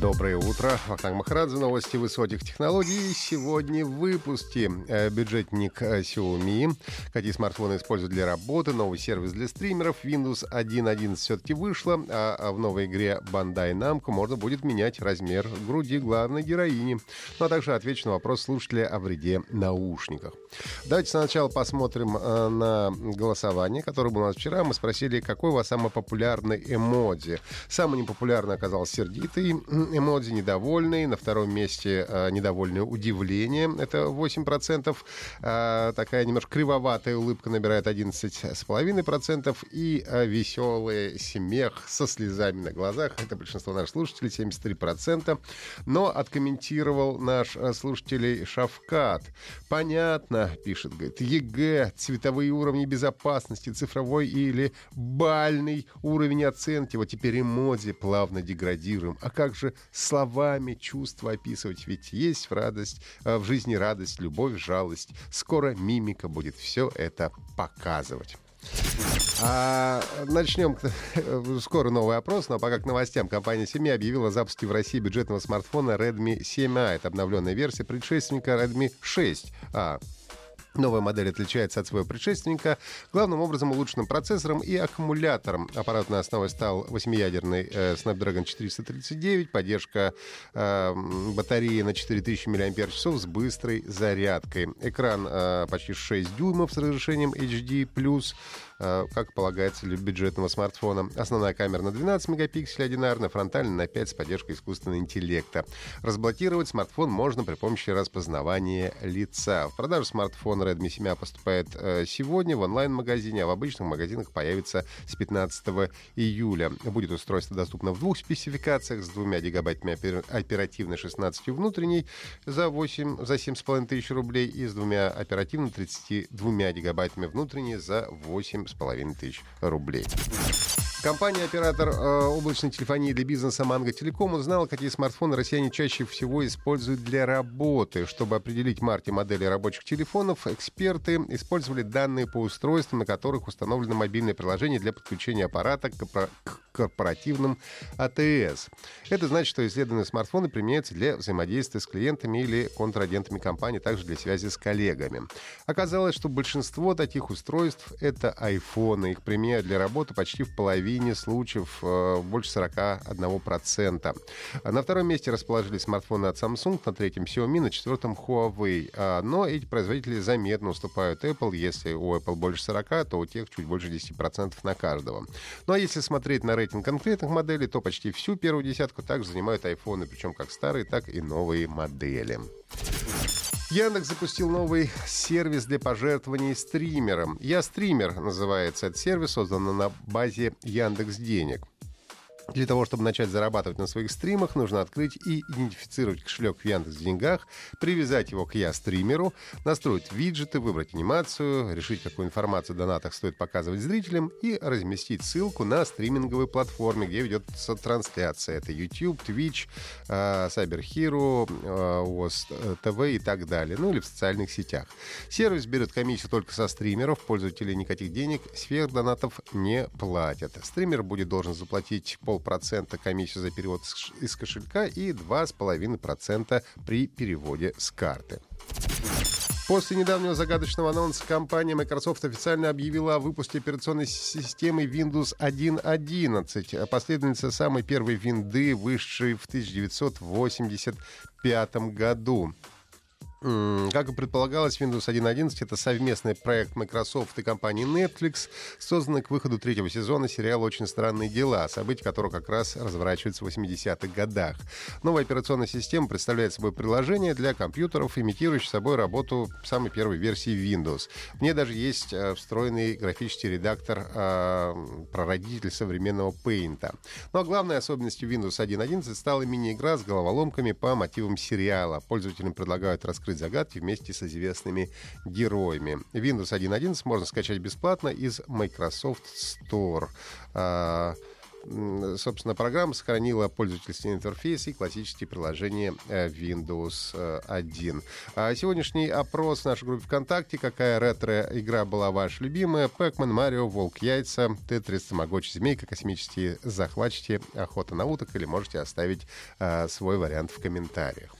Доброе утро. Вахтанг Махарадзе, новости высоких технологий. Сегодня в выпуске э, бюджетник э, Xiaomi. Какие смартфоны используют для работы, новый сервис для стримеров. Windows 1.11 все-таки вышла, а, а в новой игре Bandai Namco можно будет менять размер груди главной героини. Ну а также отвечу на вопрос слушателя о вреде наушниках. Давайте сначала посмотрим э, на голосование, которое было у нас вчера. Мы спросили, какой у вас самый популярный эмодзи. Самый непопулярный оказался сердитый эмодзи недовольный. На втором месте э, недовольное удивление. Это 8%. Э, такая немножко кривоватая улыбка набирает 11,5%. И э, веселый смех со слезами на глазах. Это большинство наших слушателей, 73%. Но откомментировал наш э, слушатель Шавкат. Понятно, пишет, говорит, ЕГЭ, цветовые уровни безопасности, цифровой или бальный уровень оценки. Вот теперь эмодзи плавно деградируем. А как же словами чувства описывать. Ведь есть в, радость, э, в жизни радость, любовь, жалость. Скоро мимика будет все это показывать. А, начнем. Скоро новый опрос, но пока к новостям. Компания Семья объявила о запуске в России бюджетного смартфона Redmi 7A. Это обновленная версия предшественника Redmi 6A. Новая модель отличается от своего предшественника главным образом улучшенным процессором и аккумулятором. Аппаратной основой стал 8-ядерный э, Snapdragon 439, поддержка э, батареи на 4000 мАч с быстрой зарядкой. Экран э, почти 6 дюймов с разрешением HD+, как полагается для бюджетного смартфона. Основная камера на 12 мегапикселей одинарная, фронтальная на 5 с поддержкой искусственного интеллекта. Разблокировать смартфон можно при помощи распознавания лица. В продажу смартфон Redmi 7 поступает э, сегодня в онлайн-магазине, а в обычных магазинах появится с 15 июля. Будет устройство доступно в двух спецификациях с двумя гигабайтами оперативной 16 внутренней за 8, за 7,5 тысяч рублей и с двумя оперативно 32 гигабайтами внутренней за 8 7,5 тысяч рублей. Компания-оператор э, облачной телефонии для бизнеса Манго Телеком узнала, какие смартфоны россияне чаще всего используют для работы. Чтобы определить марки модели рабочих телефонов, эксперты использовали данные по устройствам, на которых установлено мобильное приложение для подключения аппарата к корпоративным АТС. Это значит, что исследованные смартфоны применяются для взаимодействия с клиентами или контрагентами компании, также для связи с коллегами. Оказалось, что большинство таких устройств — это айфоны. Их применяют для работы почти в половине случаев, э, больше 41%. На втором месте расположились смартфоны от Samsung, на третьем Xiaomi, на четвертом Huawei. А, но эти производители заметно уступают Apple. Если у Apple больше 40, то у тех чуть больше 10% на каждого. Ну а если смотреть на рейтинг конкретных моделей, то почти всю первую десятку также занимают айфоны, причем как старые, так и новые модели. Яндекс запустил новый сервис для пожертвований стримерам. Я стример называется этот сервис, создан на базе Яндекс Денег. Для того, чтобы начать зарабатывать на своих стримах, нужно открыть и идентифицировать кошелек в Яндекс Деньгах, привязать его к Я стримеру, настроить виджеты, выбрать анимацию, решить, какую информацию о донатах стоит показывать зрителям и разместить ссылку на стриминговой платформе, где ведется трансляция. Это YouTube, Twitch, э, Cyber Hero, ОС э, ТВ и так далее. Ну или в социальных сетях. Сервис берет комиссию только со стримеров, пользователи никаких денег сверх донатов не платят. Стример будет должен заплатить пол 0,5% комиссию за перевод из кошелька и 2,5% при переводе с карты. После недавнего загадочного анонса компания Microsoft официально объявила о выпуске операционной системы Windows 1.11, последовательница самой первой винды, вышедшей в 1985 году. Как и предполагалось, Windows 1.11 — это совместный проект Microsoft и компании Netflix, созданный к выходу третьего сезона сериала «Очень странные дела», события которого как раз разворачиваются в 80-х годах. Новая операционная система представляет собой приложение для компьютеров, имитирующее собой работу самой первой версии Windows. В ней даже есть э, встроенный графический редактор, э, прародитель современного Paint. А главной особенностью Windows 1.11 стала мини-игра с головоломками по мотивам сериала. Пользователям предлагают раскрыть раскрыть загадки вместе с известными героями. Windows 1.11 можно скачать бесплатно из Microsoft Store. А, собственно, программа сохранила пользовательский интерфейс и классические приложения э, Windows 1. Э, а сегодняшний опрос в нашей группе ВКонтакте. Какая ретро-игра была ваша любимая? Пэкман, Марио, Волк, Яйца, Тетрис, Тамагочи, Змейка, Космические захватчики, Охота на уток. Или можете оставить э, свой вариант в комментариях.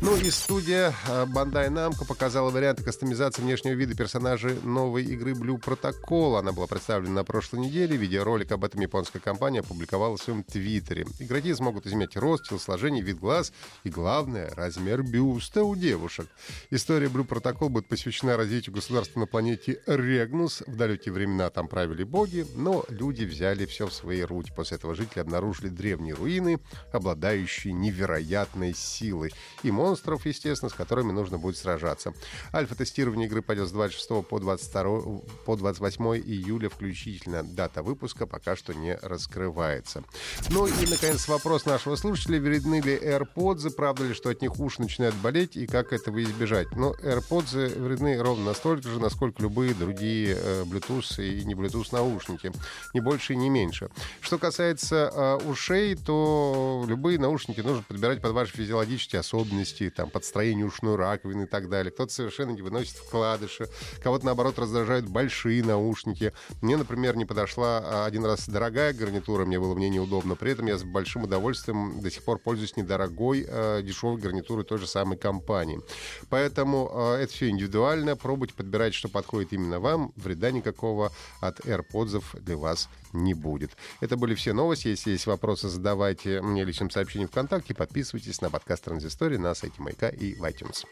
Ну и студия Bandai Namco показала варианты кастомизации внешнего вида персонажей новой игры Blue Protocol. Она была представлена на прошлой неделе. Видеоролик об этом японская компания опубликовала в своем твиттере. Игроки смогут изменять рост, телосложение, вид глаз и, главное, размер бюста у девушек. История Blue Protocol будет посвящена развитию государства на планете Регнус. В далекие времена там правили боги, но люди взяли все в свои руки. После этого жители обнаружили древние руины, обладающие невероятной силой и монстров, естественно, с которыми нужно будет сражаться. Альфа-тестирование игры пойдет с 26 по, 22, по 28 июля включительно. Дата выпуска пока что не раскрывается. Ну и, наконец, вопрос нашего слушателя. Вредны ли AirPods? Правда ли, что от них уши начинают болеть? И как этого избежать? Ну, AirPods вредны ровно настолько же, насколько любые другие э, Bluetooth и не Bluetooth наушники. Не больше и не меньше. Что касается э, ушей, то любые наушники нужно подбирать под ваши физиологические особенности особенностей, там, подстроение ушной раковины и так далее. Кто-то совершенно не выносит вкладыши, кого-то, наоборот, раздражают большие наушники. Мне, например, не подошла а, один раз дорогая гарнитура, мне было мне неудобно. При этом я с большим удовольствием до сих пор пользуюсь недорогой, э, дешевой гарнитурой той же самой компании. Поэтому э, это все индивидуально. Пробуйте подбирать, что подходит именно вам. Вреда никакого от AirPods для вас не будет. Это были все новости. Если есть вопросы, задавайте мне личным сообщением ВКонтакте. Подписывайтесь на подкаст Транзистории на сайте Маяка и в iTunes.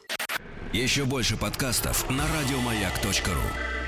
Еще больше подкастов на радиомаяк.ру